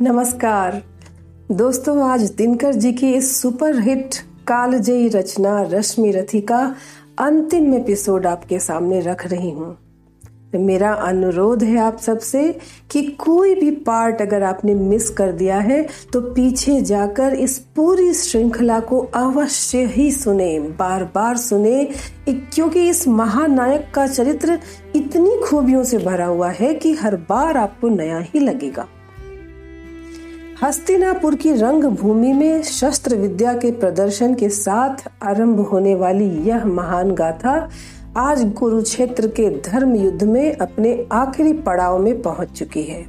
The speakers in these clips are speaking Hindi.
नमस्कार। दोस्तों, आज दिनकर जी की इस सुपर हिट कालजयी रचना रश्मि रथी का अंतिम एपिसोड आपके सामने रख रही हूँ। मेरा अनुरोध है आप सबसे कि कोई भी पार्ट अगर आपने मिस कर दिया है तो पीछे जाकर इस पूरी श्रृंखला को अवश्य ही सुने बार बार सुने क्योंकि इस महानायक का चरित्र इतनी खूबियों से भरा हुआ है कि हर बार आपको नया ही लगेगा। हस्तिनापुर की रंग भूमि में शस्त्र विद्या के प्रदर्शन के साथ आरंभ होने वाली यह महान गाथा आज कुरुक्षेत्र के धर्म युद्ध में अपने आखिरी पड़ाव में पहुँच चुकी है,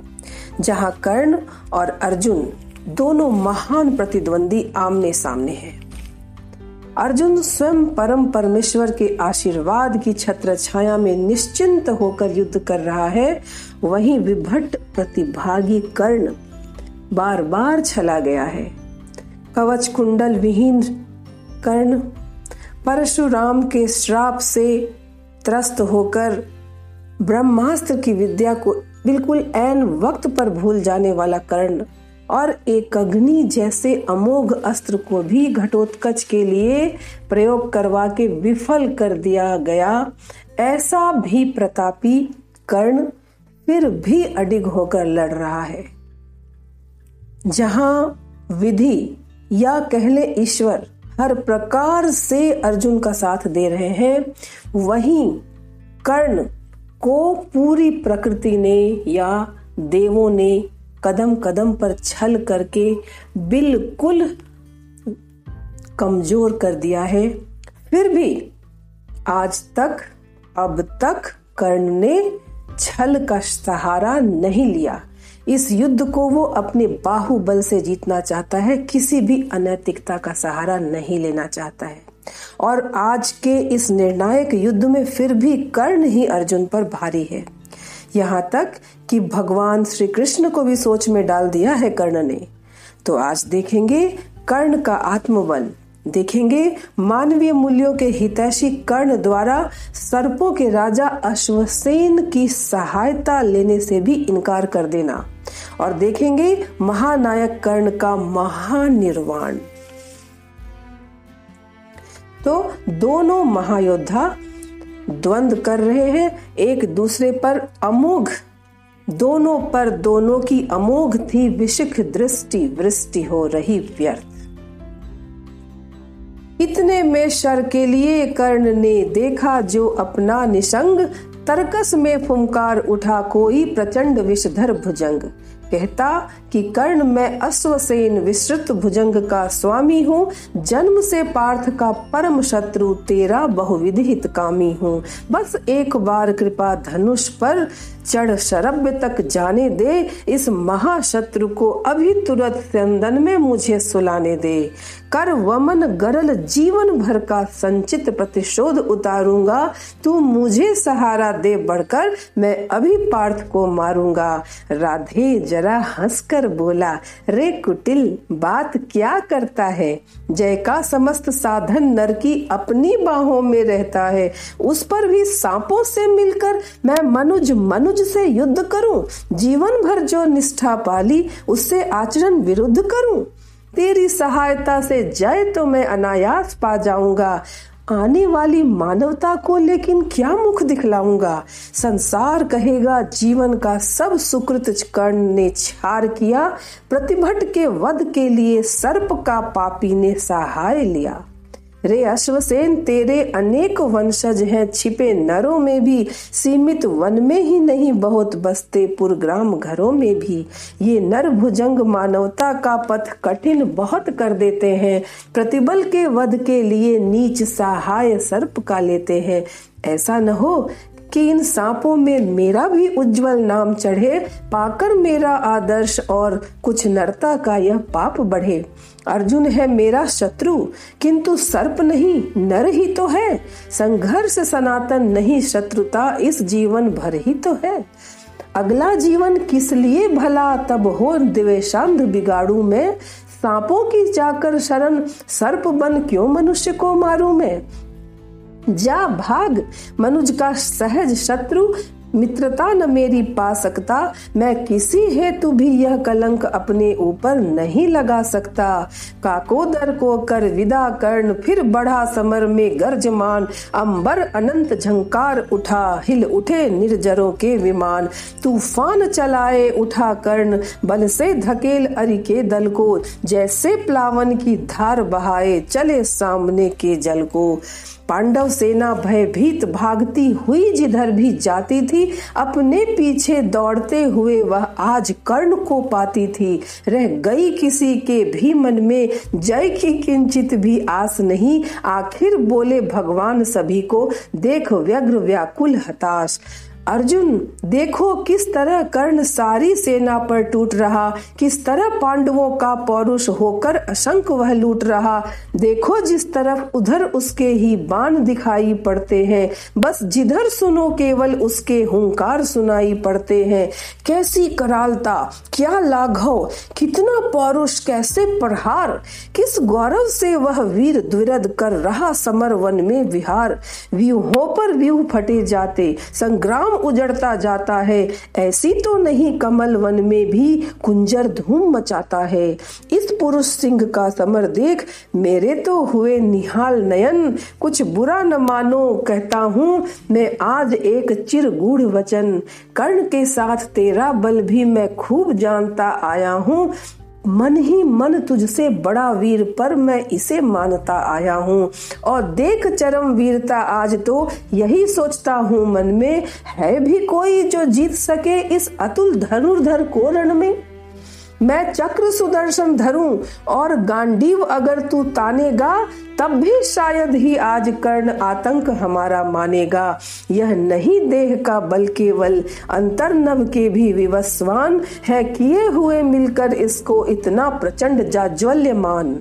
जहाँ कर्ण और अर्जुन दोनों महान प्रतिद्वंदी आमने सामने हैं। अर्जुन स्वयं परम परमेश्वर के आशीर्वाद की छत्र छाया में निश्चिंत होकर युद्ध कर रहा है, वहीं विभट प्रतिभागी कर्ण बार बार छला गया है। कवच कुंडल विहीन कर्ण परशुराम के श्राप से त्रस्त होकर ब्रह्मास्त्र की विद्या को बिल्कुल एन वक्त पर भूल जाने वाला कर्ण और एक अग्नि जैसे अमोघ अस्त्र को भी घटोत्कच के लिए प्रयोग करवा के विफल कर दिया गया, ऐसा भी प्रतापी कर्ण फिर भी अडिग होकर लड़ रहा है। जहाँ विधि या कहले ईश्वर हर प्रकार से अर्जुन का साथ दे रहे हैं, वहीं कर्ण को पूरी प्रकृति ने या देवों ने कदम कदम पर छल करके बिल्कुल कमज़ोर कर दिया है। फिर भी आज तक, अब तक कर्ण ने छल का सहारा नहीं लिया। इस युद्ध को वो अपने बाहुबल से जीतना चाहता है, किसी भी अनैतिकता का सहारा नहीं लेना चाहता है। और आज के इस निर्णायक युद्ध में फिर भी कर्ण ही अर्जुन पर भारी है। यहाँ तक कि भगवान श्री कृष्ण को भी सोच में डाल दिया है कर्ण ने। तो आज देखेंगे कर्ण का आत्मबल। देखेंगे मानवीय मूल्यों के हितैषी कर्ण द्वारा सर्पों के राजा अश्वसेन की सहायता लेने से भी इनकार कर देना। और देखेंगे महानायक कर्ण का महानिर्वाण। तो दोनों महायोद्धा द्वंद कर रहे हैं, एक दूसरे पर अमोघ। दोनों पर दोनों की अमोघ थी विशिख दृष्टि, वृष्टि हो रही व्यर्थ। इतने में शर के लिए कर्ण ने देखा जो अपना निशंग तरकस में फुमकार उठा कोई प्रचंड विषधर भुजंग। कहता कि कर्ण मैं अश्वसेन विस्तृत भुजंग का स्वामी हूँ, जन्म से पार्थ का परम शत्रु तेरा बहुविधित कामी हूँ। बस एक बार कृपा धनुष पर चढ़ शरब्य तक जाने दे, इस महाशत्रु को अभी तुरंत चंदन में मुझे सुलाने दे। कर वमन गरल जीवन भर का संचित प्रतिशोध उतारूँगा, तू मुझे सहारा दे बढ़कर मैं अभी पार्थ को मारूँगा। राधे जरा हंसकर बोला, रे कुटिल, बात क्या करता है? जय का समस्त साधन नर की अपनी बाहों में रहता है। उस पर भी सांपों से मिलकर मैं मनुज मनुज से युद्ध करूँ? जीवन भर जो निष्ठा पाली, उससे आचरण विरुद्ध करूँ? तेरी सहायता से जय तो मैं अनायास पा जाऊँगा। आने वाली मानवता को लेकिन क्या मुख दिखलाऊँगा? संसार कहेगा, जीवन का सब सुकृत कर्ण ने छार किया, प्रतिभट के वध के लिए सर्प का पापी ने सहाय लिया। रे अश्वसेन तेरे अनेक वंशज हैं, छिपे नरों में भी, सीमित वन में ही नहीं, बहुत बसते पुर ग्राम घरों में भी। ये नर भुजंग मानवता का पथ कठिन बहुत कर देते हैं। प्रतिबल के वध के लिए नीच सहाय सर्प का लेते हैं। ऐसा न हो कि इन सांपों में मेरा भी उज्जवल नाम चढ़े, पाकर मेरा आदर्श और कुछ नरता का यह पाप बढ़े। अर्जुन है मेरा शत्रु, किंतु सर्प नहीं, नर ही तो है। संघर्ष सनातन नहीं, शत्रुता इस जीवन भर ही तो है। अगला जीवन किस लिए भला, तब हो दिवेशांध बिगाड़ू में। सांपों की जाकर शरण सर्प बन क्यों मनुष्य को मारू मैं? जा भाग, मनुज का सहज शत्रु, मित्रता न मेरी पा सकता। मैं किसी हेतु भी यह कलंक अपने ऊपर नहीं लगा सकता। काकोदर को कर विदा कर्ण, फिर बढ़ा समर में गर्जमान। अंबर अनंत झंकार उठा, हिल उठे निर्जरों के विमान। तूफ़ान चलाए उठा कर्ण, बल से धकेल अरि के दल को। जैसे प्लावन की धार बहाए, चले सामने के जल को। पांडव सेना भयभीत भागती हुई जिधर भी जाती थी, अपने पीछे दौड़ते हुए वह आज कर्ण को पाती थी। रह गई किसी के भी मन में, जय की किंचित भी आस नहीं। आखिर बोले भगवान सभी को, देख व्यग्र व्याकुल हताश। अर्जुन, देखो किस तरह कर्ण सारी सेना पर टूट रहा, किस तरह पांडवों का पौरुष होकर अशंक वह लूट रहा। देखो जिस तरफ़ उधर उसके ही बाण दिखाई पड़ते हैं, बस जिधर सुनो केवल उसके हुंकार सुनाई पड़ते हैं। कैसी करालता, क्या लाघव, कितना पौरुष, कैसे प्रहार, किस गौरव से वह वीर द्विरद कर रहा समर वन में विहार। व्यूहों पर व्यू फटे जाते, संग्राम उजड़ता जाता है। ऐसी तो नहीं कमल वन में भी कुंजर धूम मचाता है। इस पुरुष सिंह का समर देख मेरे तो हुए निहाल नयन। कुछ बुरा न मानो, कहता हूँ, मैं आज एक चिर गूढ़ वचन। कर्ण के साथ तेरा बल भी मैं खूब जानता आया हूँ। मन ही मन तुझसे बड़ा वीर पर मैं इसे मानता आया हूँ। और देख चरम वीरता आज तो यही सोचता हूँ मन में। है भी कोई जो जीत सके इस अतुल धनुर्धर को रण में? मैं चक्र सुदर्शन धरूं और गांडीव अगर तू तानेगा, तब भी शायद ही आज कर्ण आतंक हमारा मानेगा। यह नहीं देह का, बल केवल अंतर नव के भी विवस्वान है, किए हुए मिलकर इसको इतना प्रचंड जाज्वल्यमान।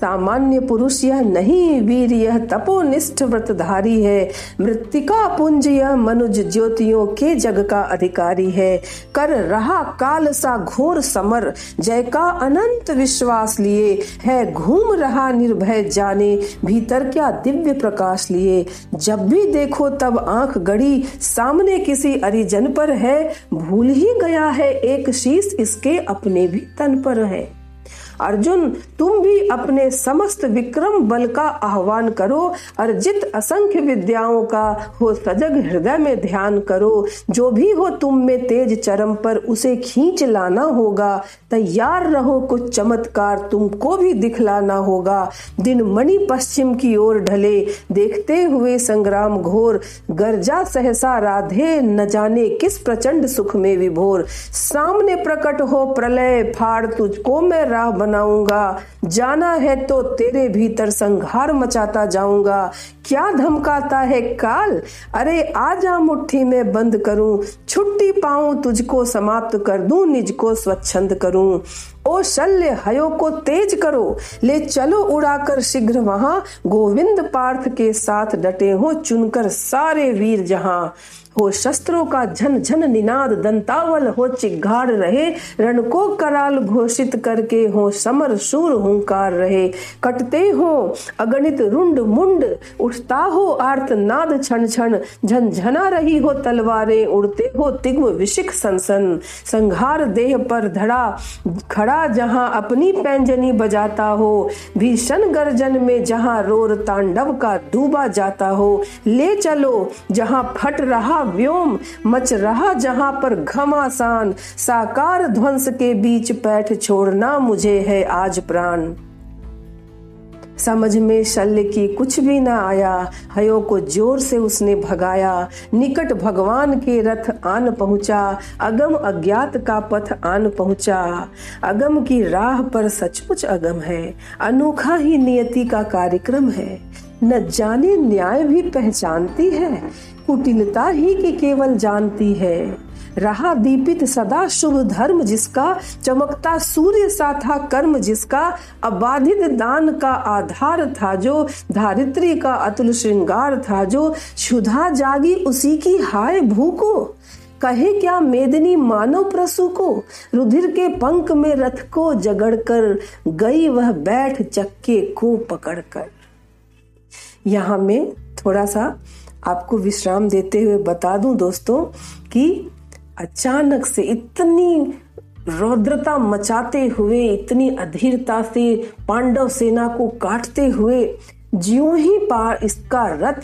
सामान्य पुरुष यह नहीं, वीर यह तपोनिष्ठ व्रतधारी है। मृतिका पुंज यह मनुज ज्योतियों के जग का अधिकारी है। कर रहा काल सा घोर समर, जय का अनंत विश्वास लिए। है घूम रहा निर्भय जाने, भीतर क्या दिव्य प्रकाश लिए। जब भी देखो तब आँख गड़ी सामने किसी अरिजन पर है। भूल ही गया है एक शीश, इसके अपने भी तन पर है। अर्जुन, तुम भी अपने समस्त विक्रम बल का आह्वान करो, अर्जित असंख्य विद्याओं का हो सजग हृदय में ध्यान करो। जो भी हो तुम में तेज चरम पर उसे खींच लाना होगा। तैयार रहो, कुछ चमत्कार तुमको भी दिखलाना होगा। दिन मणि पश्चिम की ओर ढले, देखते हुए संग्राम घोर। गर्जा सहसा राधे, न जाने किस प्रचंड सुख में विभोर। सामने प्रकट हो प्रलय, फाड़ तुझको मैं राह बनाऊँगा। जाना है तो तेरे भीतर संघार मचाता जाऊँगा। क्या धमकाता है काल? अरे आजा मुट्ठी में बंद करूँ। छुट्टी पाऊँ तुझको समाप्त कर दूँ निज को स्वच्छंद करूँ। ओ शल्य, हयो को तेज करो। ले चलो उड़ाकर शीघ्र वहाँ। गोविंद पार्थ के साथ डटे हो चुनकर सारे वीर जहाँ। हो शस्त्रों का झन झन निनाद दंतावल हो चिघाड़ रहे रण को कराल घोषित करके हो समर सूर हुंकार रहे। कटते हो अगणित रुंड मुंड, उठता हो आर्त नाद छन छन झनझना रही हो तलवारें, उड़ते हो तिग्म विशिख सनसन। संघार देह पर धड़ा, खड़ा जहाँ अपनी पैंजनी बजाता हो, भीषण गर्जन में जहाँ रोर तांडव का डूबा जाता हो। ले चलो जहाँ फट रहा व्योम मच रहा जहाँ पर घमासान। साकार ध्वंस के बीच पैठ छोड़ना मुझे है आज प्राण। समझ में शल्य की कुछ भी न आया, हयो को ज़ोर से उसने भगाया। निकट भगवान के रथ आन पहुँचा, अगम अज्ञात का पथ आन पहुँचा। अगम की राह पर सचमुच अगम है, अनोखा ही नियति का कार्यक्रम है। न जाने न्याय भी पहचानती है कुटिलता ही की केवल जानती है। रहा दीपित सदा शुभ धर्म जिसका, चमकता सूर्य सा था कर्म जिसका, अबाधित दान का आधार था जो, धारित्री का अतुल श्रृंगार था जो, क्षुधा जागी उसी की हाय भूको। कहे क्या मेदनी मानव प्रसु को रुधिर के पंख में रथ को जगड़ कर गई वह बैठ चक्के को पकड़कर। यहाँ में थोड़ा सा आपको विश्राम देते हुए बता दूँ दोस्तों कि अचानक से इतनी रौद्रता मचाते हुए, इतनी अधीरता से पांडव सेना को काटते हुए, ज्यो ही पार इसका रथ,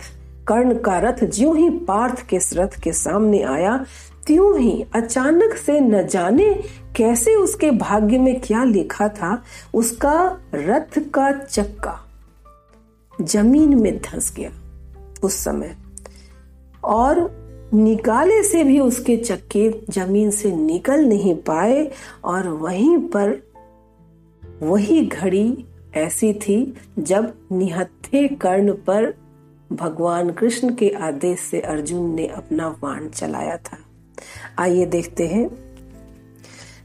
कर्ण का रथ, ज्यो ही पार्थ के रथ के सामने आया, त्यों ही अचानक से न जाने कैसे उसके भाग्य में क्या लिखा था, उसका रथ का चक्का ज़मीन में धंस गया। उस समय और निकाले से भी उसके चक्के ज़मीन से निकल नहीं पाए और वहीं पर वही घड़ी ऐसी थी जब निहत्थे कर्ण पर भगवान कृष्ण के आदेश से अर्जुन ने अपना वाण चलाया था। आइए देखते हैं।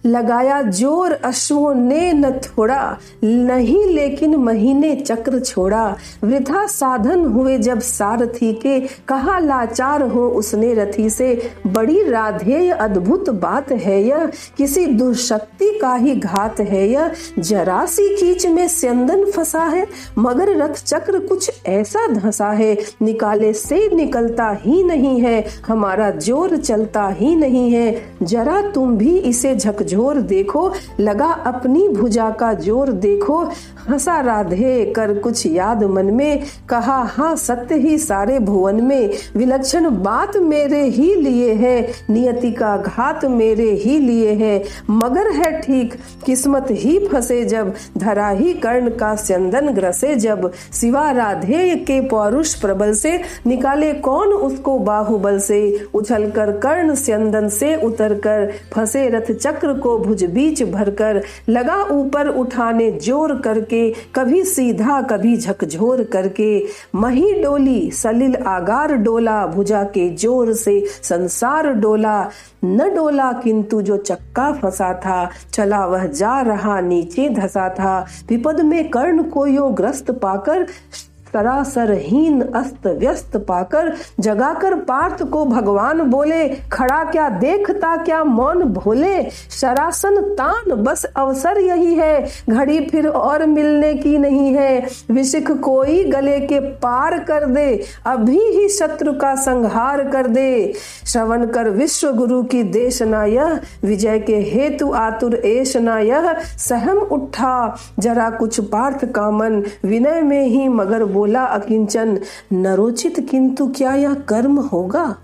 लगाया ज़ोर अश्वों ने न थोड़ा, नहीं लेकिन महीने चक्र छोड़ा। वृथा साधन हुए जब सारथी के, कहा लाचार हो उसने रथी से। बड़ी राधेय अद्भुत बात है यह, किसी दुर्शक्ति का ही घात है यह। जरा सी खींच में स्यंदन फंसा है, मगर रथ चक्र कुछ ऐसा धसा है। निकाले से निकलता ही नहीं है, हमारा ज़ोर चलता ही नहीं है। जरा तुम भी इसे झकझो। झोर देखो, लगा अपनी भुजा का ज़ोर देखो। हंसा राधे, कर कुछ याद मन में। कहा हाँ सत्य ही सारे भुवन में। विलक्षण बात मेरे ही लिए है। नियति का घात मेरे ही लिए है। मगर है ठीक, किस्मत ही फंसे जब। धरा ही कर्ण का स्यंदन ग्रसे जब। सिवा राधे के पौरुष प्रबल से। निकाले कौन उसको बाहुबल से? उछल कर कर्ण स्यंदन से उतर कर फंसे रथ चक्र को भुज बीच भरकर लगा ऊपर उठाने ज़ोर करके, कभी सीधा, कभी झकझोर करके, मही डोली, सलिल आगार डोला भुजा के ज़ोर से, संसार डोला, न डोला किंतु जो चक्का फंसा था, चला वह जा रहा, नीचे धसा था, विपद में कर्ण को यो ग्रस्त पाकर सरासरहीन अस्त व्यस्त पाकर जगाकर पार्थ को भगवान बोले, खड़ा क्या देखता क्या मौन भोले? शरासन तान, बस अवसर यही है, घड़ी फिर और मिलने की नहीं है। विशिख कोई गले के पार कर दे, अभी ही शत्रु का संहार कर दे। श्रवण कर विश्व गुरु की देशना यह, विजय के हेतु आतुर ऐशना यह, सहम उठा। जरा कुछ पार्थ कामन विनय में ही मगर बोला, अकिंचन, नरोचित किंतु क्या यह कर्म होगा?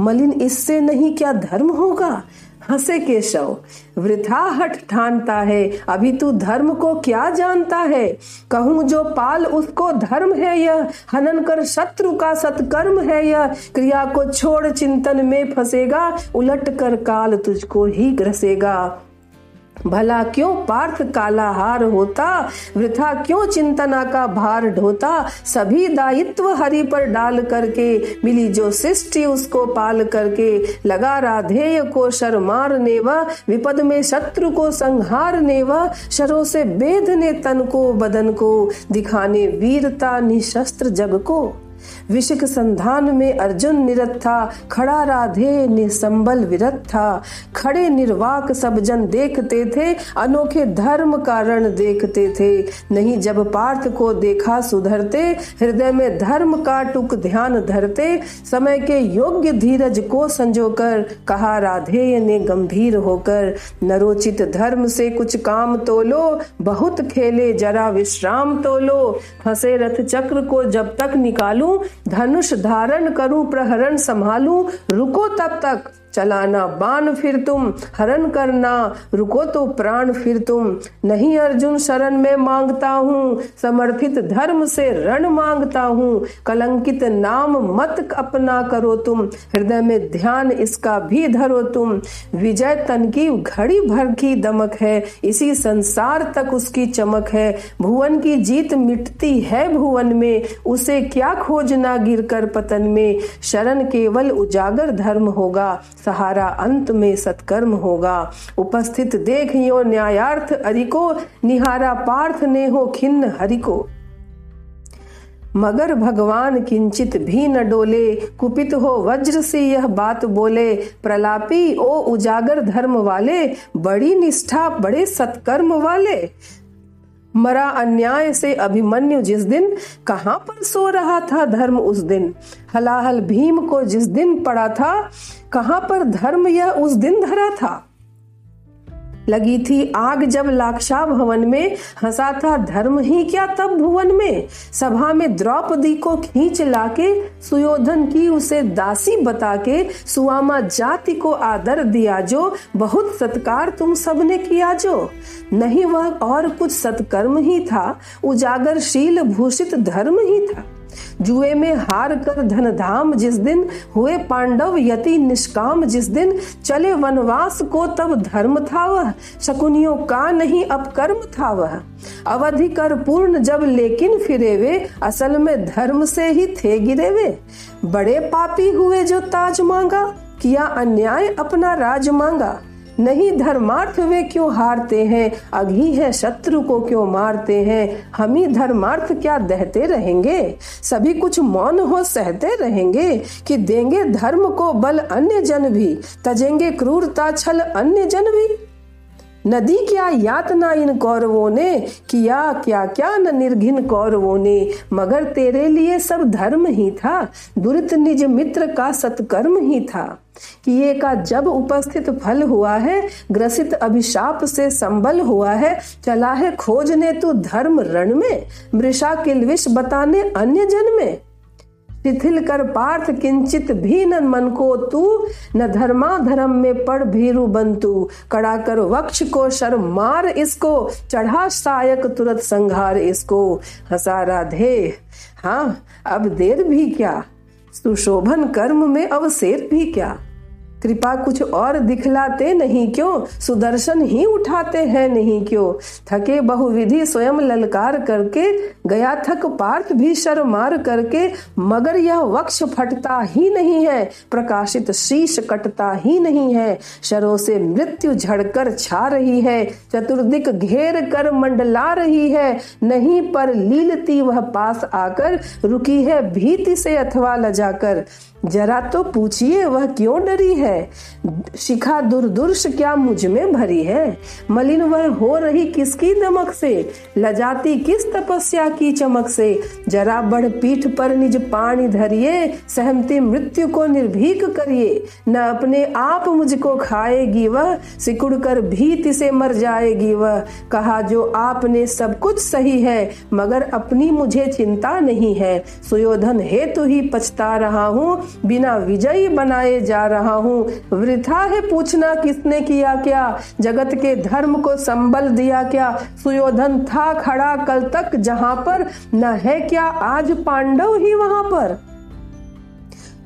मलिन, इससे नहीं क्या धर्म होगा? हंसे केशव, वृथा हट ठानता है, अभी तू धर्म को क्या जानता है? कहूँ, जो पाल, उसको धर्म है यह, हनन कर शत्रु का सत्कर्म है यह, क्रिया को छोड़ चिंतन में फंसेगा, उलट कर काल तुझको ही ग्रसेगा। भला क्यों पार्थ काला हार होता? वृथा क्यों चिंतना का भार ढोता? सभी दायित्व हरि पर डाल करके, मिली जो सृष्टि उसको पाल करके। लगा राधेय को शर मारने व, विपद में शत्रु को संहारने व, शरों से बेधने तन को, बदन को। दिखाने वीरता निशस्त्र जग को। विशिक संधान में अर्जुन निरत था, खड़ा राधे निसंबल विरत था। खड़े निर्वाक सब जन देखते थे, अनोखे धर्म कारण देखते थे। नहीं जब पार्थ को देखा सुधरते, हृदय में धर्म का टुक ध्यान धरते, समय के योग्य धीरज को संजोकर कहा राधेय ने गंभीर होकर, नरोचित धर्म से कुछ काम तो लो बहुत खेले जरा विश्राम तो लो फंसे रथ चक्र को जब तक निकालू धनुष धारण करूँ प्रहरण संभालूं रुको तब तक। चलाना बाण फिर तुम, हरण करना। रुको तो प्राण फिर तुम। नहीं अर्जुन शरण में माँगता हूँ समर्पित धर्म से रण माँगता हूँ। कलंकित नाम मत अपना करो तुम, हृदय में ध्यान इसका भी धरो तुम। विजय तन की घड़ी भर की दमक है, इसी संसार तक उसकी चमक है। भुवन की जीत मिटती है भुवन में, उसे क्या खोजना गिर कर पतन में? शरण केवल उजागर धर्म होगा सहारा अंत में सत्कर्म होगा। उपस्थित देख यो न्यायार्थ अरिको निहारा पार्थ ने हो खिन्न हरिको। मगर भगवान किंचित भी न डोले, कुपित हो वज्र से यह बात बोले, प्रलापी ओ उजागर धर्म वाले, बड़ी निष्ठा, बड़े सत्कर्म वाले। मरा अन्याय से अभिमन्यु जिस दिन कहाँ पर सो रहा था धर्म उस दिन? हलाहल भीम को जिस दिन पड़ा था, कहाँ पर धर्म यह उस दिन धरा था? लगी थी आग जब लाक्षा भवन में, हंसा था धर्म ही क्या तब भुवन में? सभा में द्रौपदी को खींच लाके, सुयोधन की उसे दासी बता के सुआमा जाति को आदर दिया जो, बहुत सत्कार तुम सबने किया जो। नहीं वह और कुछ सत्कर्म ही था, उजागर शील भूषित धर्म ही था। जुए में हार कर धन धाम जिस दिन हुए पांडव यति निष्काम, जिस दिन चले वनवास को तब धर्म था वह। शकुनियों का नहीं, अब कर्म था वह। अवधि कर पूर्ण जब लेकिन फिरे वे असल में धर्म से ही थे गिरे वे बड़े पापी हुए जो ताज मांगा, किया अन्याय अपना राज मांगा। नहीं धर्मार्थ वे क्यों हारते हैं? अघी है शत्रु को क्यों मारते हैं? हम ही धर्मार्थ क्या दहते रहेंगे? सभी कुछ मौन हो सहते रहेंगे कि देंगे धर्म को बल अन्य जन भी, तजेंगे क्रूरता छल अन्य जन भी। नदी क्या यातना इन कौरवों ने? किया क्या क्या न निर्घिन कौरवों ने? मगर तेरे लिए सब धर्म ही था। दुरित निज मित्र का सत्कर्म ही था। किए का जब उपस्थित फल हुआ है, ग्रसित अभिशाप से संबल हुआ है, चला है खोजने तू धर्म रण में? मृषा किलविश बताने अन्य जन में? शिथिल कर पार्थ किंचित भी न मन को तू, न धर्मा धर्म में पड़ भीरु बंतु। कड़ा कर वक्ष को शर मार इसको, चढ़ा सायक तुरंत संघार इसको। हसा राधे हाँ अब देर भी क्या? सुशोभन कर्म में अवसेर भी क्या? कृपा कुछ और दिखलाते नहीं क्यों? सुदर्शन ही उठाते हैं नहीं क्यों? थके बहुविधि स्वयं ललकार करके, गया थक पार्थ भी शर मार करके, मगर यह वक्ष फटता ही नहीं है, प्रकाशित शीश कटता ही नहीं है, शरों से मृत्यु झड़कर छा रही है, चतुर्दिक घेर कर मंडला रही है, नहीं पर लीलती वह पास आकर रुकी है भीति से अथवा लजाकर। जरा तो पूछिए वह क्यों डरी है? शिखा दुर्दुर्श क्या मुझमें भरी है? मलिन वह हो रही किसकी नमक से? लजाती किस तपस्या की चमक से? जरा बढ़ पीठ पर निज पानी धरिए, सहमति मृत्यु को निर्भीक करिए। न अपने आप मुझको खाएगी वह, सिकुड़ कर भीति से मर जाएगी वह। कहा, जो आपने सब कुछ सही है, मगर अपनी मुझे चिंता नहीं है। सुयोधन हेतु ही पछता रहा हूँ बिना विजयी बनाए जा रहा हूँ। वृथा है पूछना किसने किया क्या? जगत के धर्म को संबल दिया क्या? सुयोधन था खड़ा कल तक जहाँ पर। न है क्या आज पांडव ही वहाँ पर?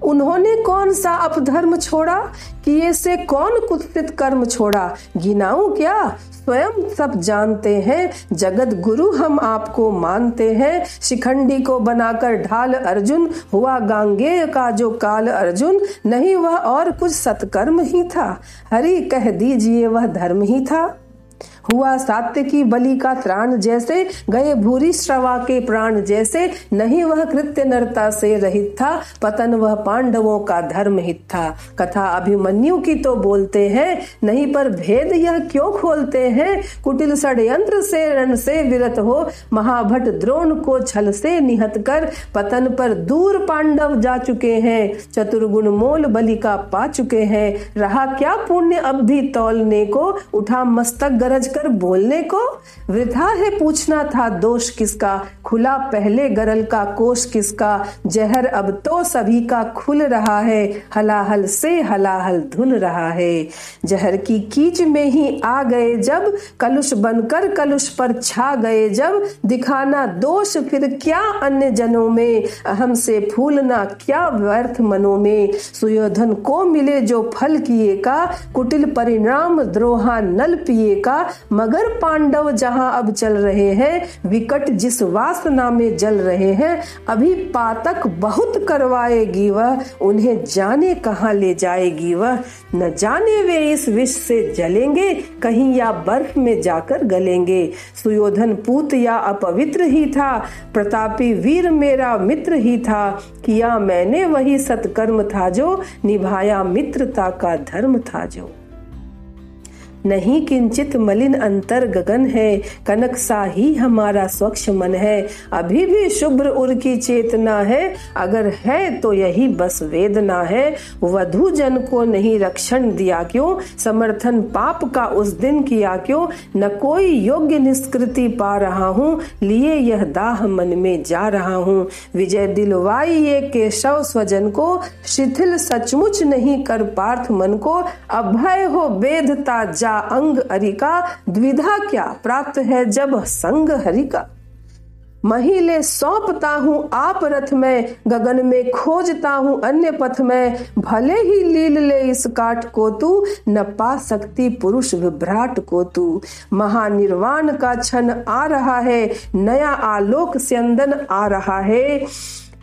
उन्होंने कौन सा अपधर्म छोड़ा? किए से कौन कुत्सित कर्म छोड़ा? गिनाऊं क्या? स्वयं सब जानते हैं। जगत गुरु हम आपको मानते हैं। शिखंडी को बनाकर ढाल अर्जुन। हुआ गांगे का जो काल अर्जुन। नहीं वह और कुछ सत्कर्म ही था। हरि कह दीजिए वह धर्म ही था। हुआ सात्य की बलि का त्राण जैसे, गए भूरी श्रवा के प्राण जैसे, नहीं वह कृत्य नरता से रहित था, पतन वह पांडवों का धर्म हित था। कथा अभिमन्यु की तो बोलते हैं, नहीं पर भेद यह क्यों खोलते हैं? कुटिल षड्यंत्र से रण से विरत हो, महाभट द्रोण को छल से निहत कर, पतन पर दूर पांडव जा चुके हैं। चतुर्गुण मोल बलि का पा चुके हैं। रहा क्या पुण्य अवधि तौलने को? उठा मस्तक गरज कर बोलने को वृथा है पूछना था दोष किसका? खुला पहले गरल का कोष किसका? जहर अब तो सभी का खुल रहा है, हलाहल से हलाहल धुल रहा है। जहर की कीच में ही आ गए जब, कलुष बनकर कलुष पर छा गए जब, दिखाना दोष फिर क्या अन्य जनों में? अहम से फूलना क्या व्यर्थ मनों में? सुयोधन को मिले जो फल किए का, कुटिल परिणाम द्रोहा नल पिए का मगर पांडव जहाँ अब चल रहे हैं, विकट जिस वासना में जल रहे हैं, अभी पातक बहुत करवाएगी वह, उन्हें जाने कहाँ ले जाएगी वह। न जाने वे इस विष से जलेंगे, कहीं या बर्फ़ में जाकर गलेंगे। सुयोधन पूत या अपवित्र ही था, प्रतापी वीर मेरा मित्र ही था। किया मैंने वही सत्कर्म था जो, निभाया मित्रता का धर्म था जो। नहीं किंचित मलिन अंतर गगन है, कनक सा ही हमारा स्वच्छ मन है। अभी भी शुभ्र उर की चेतना है, अगर है तो यही बस वेदना है। वधु जन को नहीं रक्षण दिया क्यों, समर्थन पाप का उस दिन किया क्यों, न कोई योग्य निष्कृति पा रहा हूँ, लिए यह दाह मन में जा रहा हूँ। विजय दिलवाई ये केशव स्वजन को, शिथिल सचमुच नहीं कर पार्थ मन को, अभय हो वेदता जा अंग हरिका द्विधा क्या प्राप्त है जब संग हरिका महिले सौंपता हूँ आप रथ में, गगन में खोजता हूँ अन्य पथ में। भले ही लील ले इस काट को तू, न पा सकती पुरुष विभ्राट को तू। महानिर्वाण का क्षण आ रहा है, नया आलोक स्यंदन आ रहा है।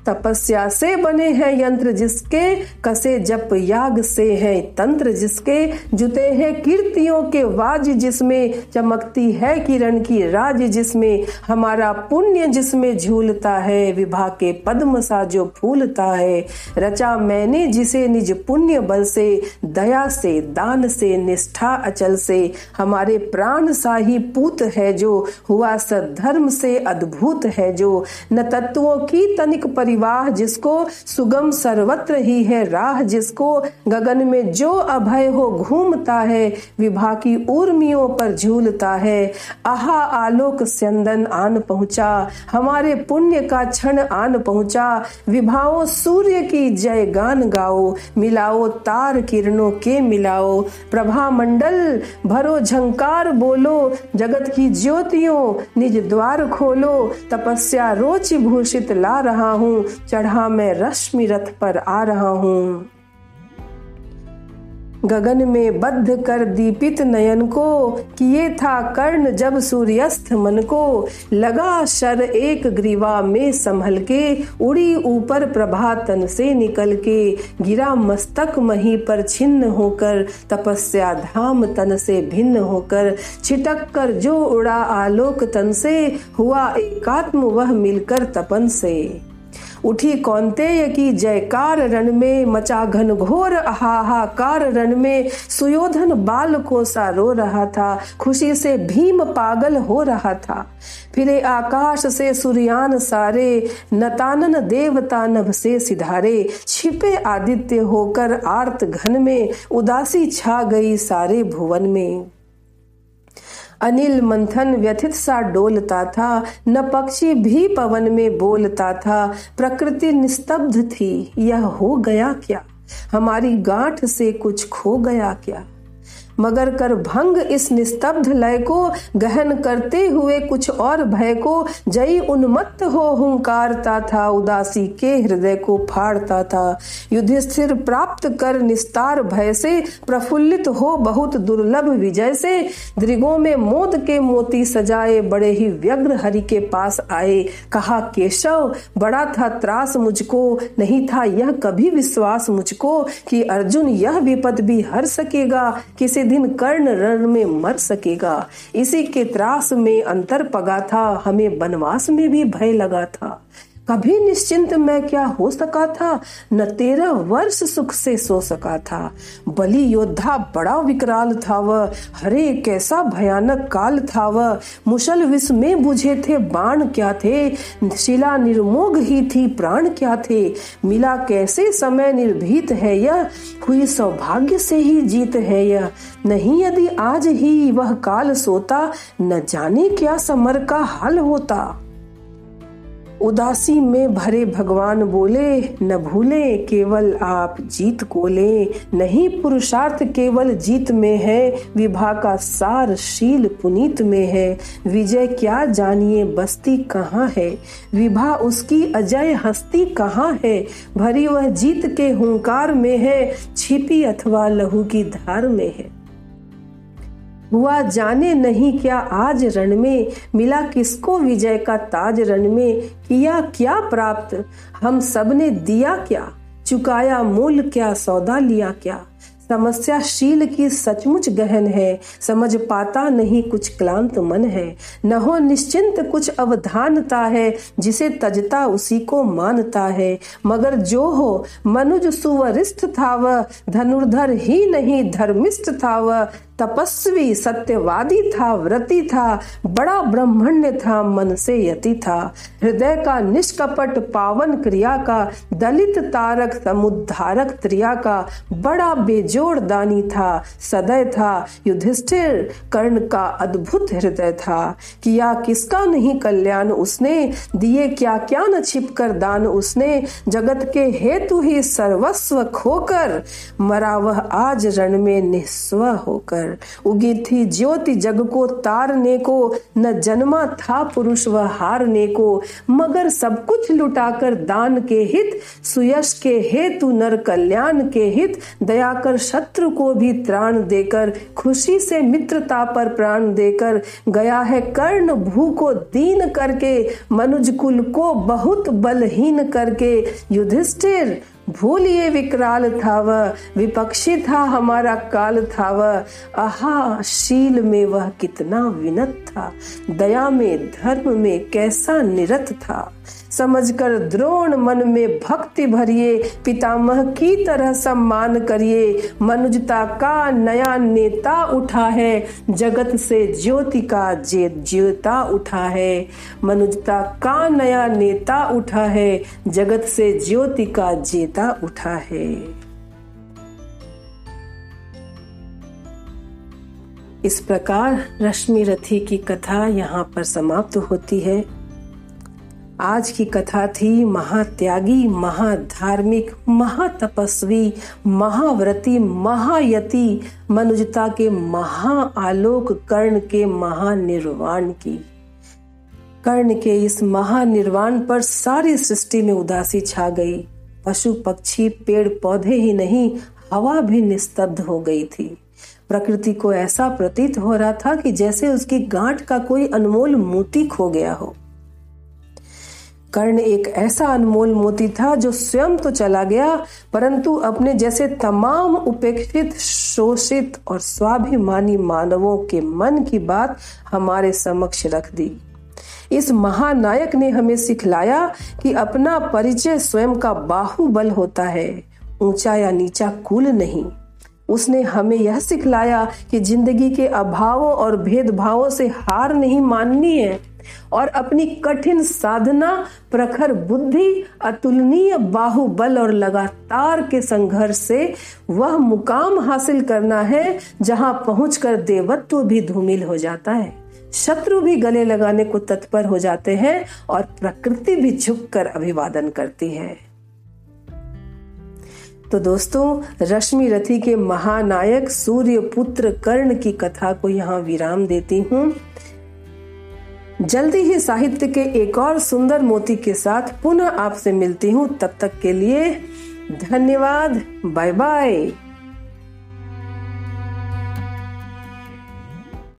तपस्या से बने हैं यंत्र जिसके कसे जप याग से है, तंत्र जिसके जुते हैं, कीर्तियों के वाज जिसमें चमकती है किरण की राज जिसमें हमारा पुण्य जिसमें झूलता है, विभा के पद्म सा जो फूलता है। रचा मैंने जिसे निज पुण्य बल से, दया से, दान से, निष्ठा अचल से, हमारे प्राण सा ही पूत है जो, हुआ सद्धर्म से अद्भुत है जो, न तत्वों की तनिक परि परिवाह जिसको सुगम सर्वत्र ही है, राह जिसको गगन में जो अभय हो घूमता है विभा की उर्मियों पर झूलता है। आहा, आलोक स्यंदन आन पहुँचा, हमारे पुण्य का क्षण आन पहुँचा। विभाओ सूर्य की जय गान गाओ, मिलाओ तार किरणों के मिलाओ। प्रभा मंडल भरो झंकार बोलो, जगत की ज्योतियों निज द्वार खोलो। तपस्या रोच भूषित ला रहा हूँ चढ़ा मैं रश्मि रथ पर आ रहा हूँ। गगन में बद्ध कर दीपित नयन को, किए था कर्ण जब सूर्यस्त मन को। लगा शर एक ग्रीवा में संभल के, उड़ी ऊपर प्रभातन से निकल के। गिरा मस्तक मही पर छिन्न होकर, तपस्या धाम तन से भिन्न होकर। छिटक कर जो उड़ा आलोक तन से, हुआ एकात्म वह मिलकर तपन से। उठी कौनतेय की जयकार रण में, मचा घन घोर हाहाकार रण में, सुयोधन बाल को सा रो रहा था, खुशी से भीम पागल हो रहा था। फिरे आकाश से सूर्यान सारे, नतानन देवता नभ से सिधारे, छिपे आदित्य होकर आर्त घन में, उदासी छा गई सारे भुवन में। अनिल मंथन व्यथित सा डोलता था, न पक्षी भी पवन में बोलता था। प्रकृति निस्तब्ध थी, यह हो गया क्या? हमारी गांठ से कुछ खो गया क्या? मगर कर भंग इस निस्तब्ध लय को, गहन करते हुए कुछ और भय को, जई उन्मत्त हो हुंकारता था, उदासी के हृदय को फाड़ता था। युधिष्ठिर प्राप्त कर निस्तार भय से, प्रफुल्लित हो बहुत दुर्लभ विजय से, दृगों में मोद के मोती सजाए, बड़े ही व्यग्र हरि के पास आए। कहा, केशव, बड़ा था त्रास मुझको, नहीं था यह कभी विश्वास मुझको कि अर्जुन यह विपद भी हर सकेगा, किसी दिन कर्ण रण में मर सकेगा। इसी के त्रास में अंतर पगा था, हमें वनवास में भी भय लगा था। कभी निश्चिंत मैं क्या हो सका था? न तेरह वर्ष सुख से सो सका था। बलि योद्धा बड़ा विकराल था वह। हरे कैसा भयानक काल था वह। मुशल विष में बुझे थे बाण क्या थे? शिला निर्मोग ही थी प्राण क्या थे? मिला कैसे समय निर्भीत है यह? हुई सौभाग्य से ही जीत है यह। नहीं यदि आज ही वह काल सोता, न जाने क्या समर का हाल होता। उदासी में भरे भगवान बोले, न भूले, केवल आप जीत को ले। नहीं, पुरुषार्थ केवल जीत में है, विभा का सार शील पुनीत में है। विजय क्या जानिए, बस्ती कहाँ है? विभा उसकी अजय हस्ती कहाँ है? भरी वह जीत के हुंकार में है, छिपी अथवा लहू की धार में है। हुआ जाने नहीं क्या आज रण में मिला किसको विजय का ताज रण में? किया क्या प्राप्त? हम सबने दिया क्या? चुकाया मूल क्या? सौदा लिया क्या? समस्या शील की सचमुच गहन है। समझ पाता नहीं कुछ क्लांत मन है। न हो निश्चिंत कुछ अवधानता है। जिसे तजता उसी को मानता है। मगर जो हो, मनुज सुवरिष्ठ था वह धनुर्धर ही नहीं, धर्मिष्ठ था वह तपस्वी, सत्यवादी था, व्रती था, बड़ा ब्रह्मण्य था, मन से यति था। हृदय का निष्कपट पावन क्रिया का, दलित तारक, समुद्धारक त्रिया का, बड़ा बेजोड़ दानी था, सदय था, युधिष्ठिर कर्ण का अद्भुत हृदय था। किया किसका नहीं कल्याण उसने, दिए क्या क्या न छिप कर दान उसने, जगत के हेतु ही सर्वस्व खोकर, मरा वह आज रण में निस्व होकर। उगी थी ज्योति जग को, तारने को, न जन्मा था पुरुष वह हारने को। मगर सब कुछ लुटाकर दान के हित, सुयश के हेतु, नर कल्याण के हित दया कर शत्रु को भी त्राण देकर, खुशी से मित्रता पर प्राण देकर, गया है कर्ण भू को दीन करके मनुज कुल को बहुत बलहीन करके। युधिष्ठिर भूलिए विकराल था वह विपक्षी था हमारा काल था वह आहा, शील में वह कितना विनत था, दया में, धर्म में कैसा निरत था। समझकर द्रोण मन में भक्ति भरिए, पितामह की तरह सम्मान करिए। मनुजता का नया नेता उठा है, जगत से ज्योति का जे ज्योता उठा है। मनुजता का नया नेता उठा है, जगत से ज्योति का जेता उठा है। इस प्रकार रश्मि रथी की कथा यहाँ पर समाप्त होती है। आज की कथा थी महात्यागी, महाधार्मिक, महातपस्वी, महाव्रती, महायति, मनुजता के महाआलोक, कर्ण के महानिर्वाण की। कर्ण के इस महानिर्वाण पर सारी सृष्टि में उदासी छा गई। पशु, पक्षी, पेड़, पौधे ही नहीं, हवा भी निस्तब्ध हो गई थी। प्रकृति को ऐसा प्रतीत हो रहा था कि जैसे उसकी गांठ का कोई अनमोल मोती खो गया हो। कर्ण एक ऐसा अनमोल मोती था जो स्वयं तो चला गया, परंतु अपने जैसे तमाम उपेक्षित, शोषित और स्वाभिमानी मानवों के मन की बात हमारे समक्ष रख दी। इस महानायक ने हमें सिखलाया कि अपना परिचय स्वयं का बाहुबल होता है, ऊँचा या नीचा कुल नहीं। उसने हमें यह सिखलाया कि ज़िंदगी के अभावों और भेदभावों से हार नहीं माननी है। और अपनी कठिन साधना, प्रखर बुद्धि, अतुलनीय बाहुबल और लगातार के संघर्ष से वह मुकाम हासिल करना है, जहाँ पहुंचकर देवत्व भी धूमिल हो जाता है। शत्रु भी गले लगाने को तत्पर हो जाते हैं और प्रकृति भी झुककर अभिवादन करती है। तो दोस्तों, रश्मि रथी के महानायक सूर्य पुत्र कर्ण की कथा को यहाँ विराम देती हूँ। जल्दी ही साहित्य के एक और सुंदर मोती के साथ पुनः आपसे मिलती हूँ। तब तक के लिए धन्यवाद। Bye bye.